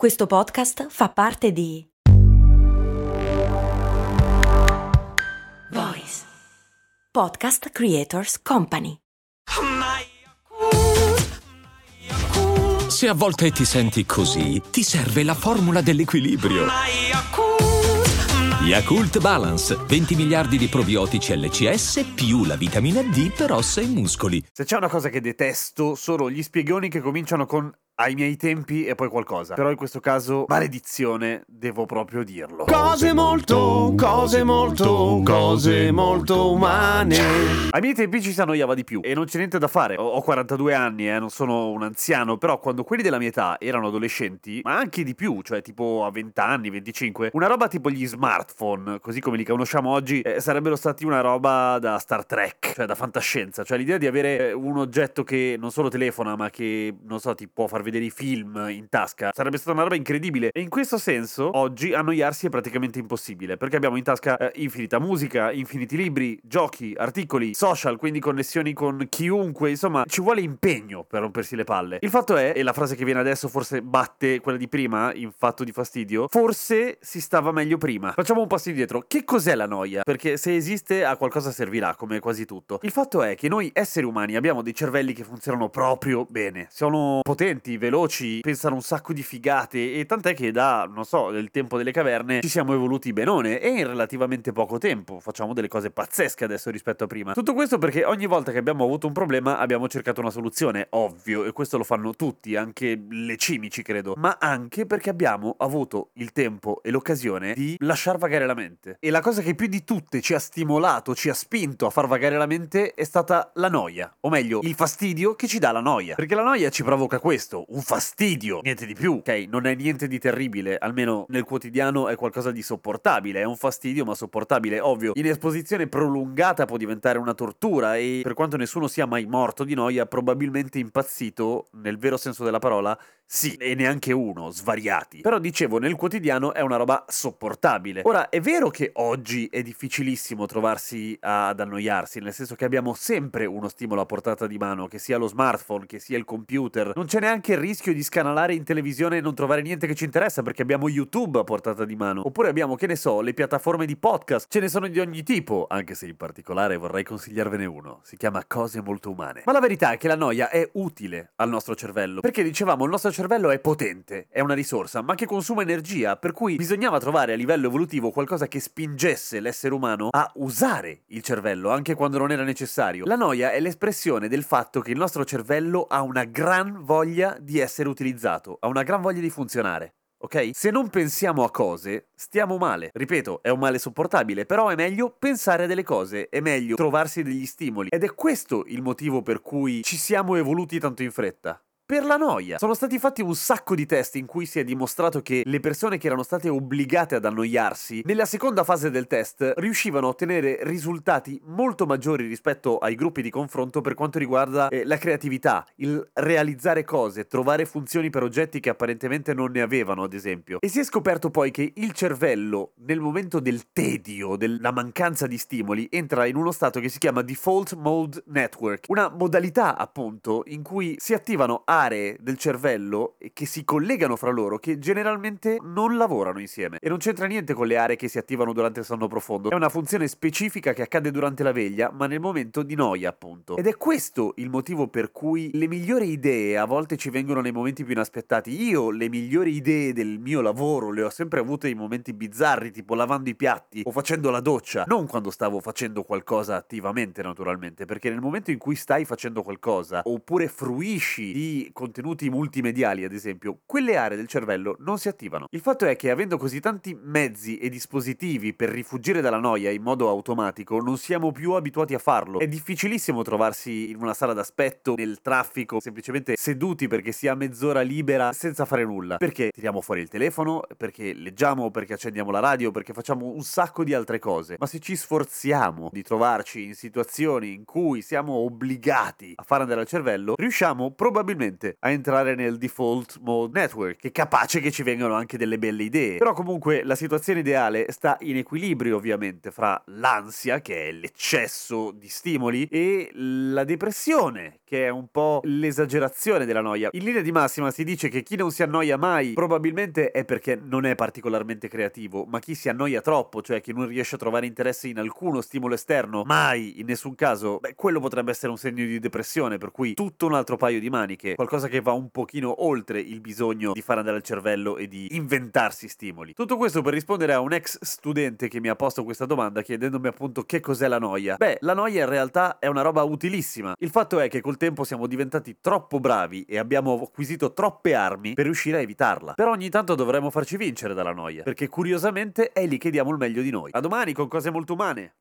Questo podcast fa parte di Voice Podcast Creators Company. Se a volte ti senti così, ti serve la formula dell'equilibrio. Yakult Balance, 20 miliardi di probiotici LCS più la vitamina D per ossa e muscoli. Se c'è una cosa che detesto, sono gli spiegoni che cominciano con ai miei tempi e poi qualcosa. Però in questo caso, maledizione, devo proprio dirlo. Cose molto, cose molto, cose molto umane. Ai miei tempi ci si annoiava di più e non c'è niente da fare. Ho, ho 42 anni, eh, non sono un anziano, però quando quelli della mia età erano adolescenti, ma anche di più, cioè tipo a 20 anni, 25, una roba tipo gli smartphone, così come li conosciamo oggi, eh, sarebbero stati una roba da Star Trek, cioè da fantascienza, cioè l'idea di avere eh, un oggetto che non solo telefona, ma che non so, ti può far vedere vedere i film in tasca. Sarebbe stata una roba incredibile. E in questo senso, oggi annoiarsi è praticamente impossibile, perché abbiamo in tasca eh, infinita musica, infiniti libri, giochi, articoli, social, quindi connessioni con chiunque. Insomma, ci vuole impegno per rompersi le palle. Il fatto è, e la frase che viene adesso forse batte quella di prima, in fatto di fastidio, forse si stava meglio prima. Facciamo un passo indietro. Che cos'è la noia? Perché se esiste a qualcosa servirà, come quasi tutto. Il fatto è che noi esseri umani abbiamo dei cervelli che funzionano proprio bene. Sono potenti, veloci, pensano un sacco di figate e tant'è che da, non so, del tempo delle caverne ci siamo evoluti benone e in relativamente poco tempo facciamo delle cose pazzesche adesso rispetto a prima. Tutto questo perché ogni volta che abbiamo avuto un problema abbiamo cercato una soluzione, ovvio, e questo lo fanno tutti, anche le cimici credo, ma anche perché abbiamo avuto il tempo e l'occasione di lasciar vagare la mente. E la cosa che più di tutte ci ha stimolato, ci ha spinto a far vagare la mente è stata la noia, o meglio, il fastidio che ci dà la noia. Perché la noia ci provoca questo, un fastidio, niente di più. Ok, non è niente di terribile, almeno nel quotidiano è qualcosa di sopportabile, è un fastidio ma sopportabile, ovvio. In esposizione prolungata può diventare una tortura e per quanto nessuno sia mai morto di noia, probabilmente impazzito, nel vero senso della parola, sì, e neanche uno, svariati. Però dicevo, nel quotidiano è una roba sopportabile. Ora, è vero che oggi è difficilissimo trovarsi ad annoiarsi, nel senso che abbiamo sempre uno stimolo a portata di mano, che sia lo smartphone, che sia il computer. Non c'è neanche il rischio di scanalare in televisione e non trovare niente che ci interessa, perché abbiamo YouTube a portata di mano. Oppure abbiamo, che ne so, le piattaforme di podcast. Ce ne sono di ogni tipo, anche se in particolare vorrei consigliarvene uno. Si chiama Cose molto umane. Ma la verità è che la noia è utile al nostro cervello, perché dicevamo il nostro cervello è potente, è una risorsa, ma che consuma energia, per cui bisognava trovare a livello evolutivo qualcosa che spingesse l'essere umano a usare il cervello, anche quando non era necessario. La noia è l'espressione del fatto che il nostro cervello ha una gran voglia di essere utilizzato, ha una gran voglia di funzionare. Ok? Se non pensiamo a cose, stiamo male. Ripeto, è un male sopportabile, però è meglio pensare a delle cose, è meglio trovarsi degli stimoli. Ed è questo il motivo per cui ci siamo evoluti tanto in fretta per la noia. Sono stati fatti un sacco di test in cui si è dimostrato che le persone che erano state obbligate ad annoiarsi, nella seconda fase del test riuscivano a ottenere risultati molto maggiori rispetto ai gruppi di confronto per quanto riguarda eh, la creatività, il realizzare cose, trovare funzioni per oggetti che apparentemente non ne avevano, ad esempio. E si è scoperto poi che il cervello, nel momento del tedio, della mancanza di stimoli, entra in uno stato che si chiama Default Mode Network, una modalità appunto in cui si attivano a aree del cervello che si collegano fra loro che generalmente non lavorano insieme. E non c'entra niente con le aree che si attivano durante il sonno profondo. È una funzione specifica che accade durante la veglia, ma nel momento di noia, appunto. Ed è questo il motivo per cui le migliori idee a volte ci vengono nei momenti più inaspettati. Io le migliori idee del mio lavoro le ho sempre avute in momenti bizzarri, tipo lavando i piatti o facendo la doccia. Non quando stavo facendo qualcosa attivamente, naturalmente, perché nel momento in cui stai facendo qualcosa, oppure fruisci di contenuti multimediali, ad esempio, quelle aree del cervello non si attivano. Il fatto è che avendo così tanti mezzi e dispositivi per rifugire dalla noia in modo automatico, non siamo più abituati a farlo. È difficilissimo trovarsi in una sala d'aspetto, nel traffico, semplicemente seduti perché si ha mezz'ora libera senza fare nulla. Perché tiriamo fuori il telefono, perché leggiamo, perché accendiamo la radio, perché facciamo un sacco di altre cose. Ma se ci sforziamo di trovarci in situazioni in cui siamo obbligati a far andare al cervello, riusciamo probabilmente facilmente a entrare nel default mode network, che è capace che ci vengano anche delle belle idee. Però comunque la situazione ideale sta in equilibrio ovviamente fra l'ansia, che è l'eccesso di stimoli, e la depressione, che è un po' l'esagerazione della noia. In linea di massima si dice che chi non si annoia mai probabilmente è perché non è particolarmente creativo, ma chi si annoia troppo, cioè chi non riesce a trovare interesse in alcuno stimolo esterno, mai in nessun caso, beh, quello potrebbe essere un segno di depressione, per cui tutto un altro paio di maniche, qualcosa che va un pochino oltre il bisogno di fare andare il cervello e di inventarsi stimoli. Tutto questo per rispondere a un ex studente che mi ha posto questa domanda chiedendomi appunto che cos'è la noia. Beh, la noia in realtà è una roba utilissima. Il fatto è che col tempo siamo diventati troppo bravi e abbiamo acquisito troppe armi per riuscire a evitarla. Però ogni tanto dovremmo farci vincere dalla noia, perché curiosamente è lì che diamo il meglio di noi. A domani con cose molto umane.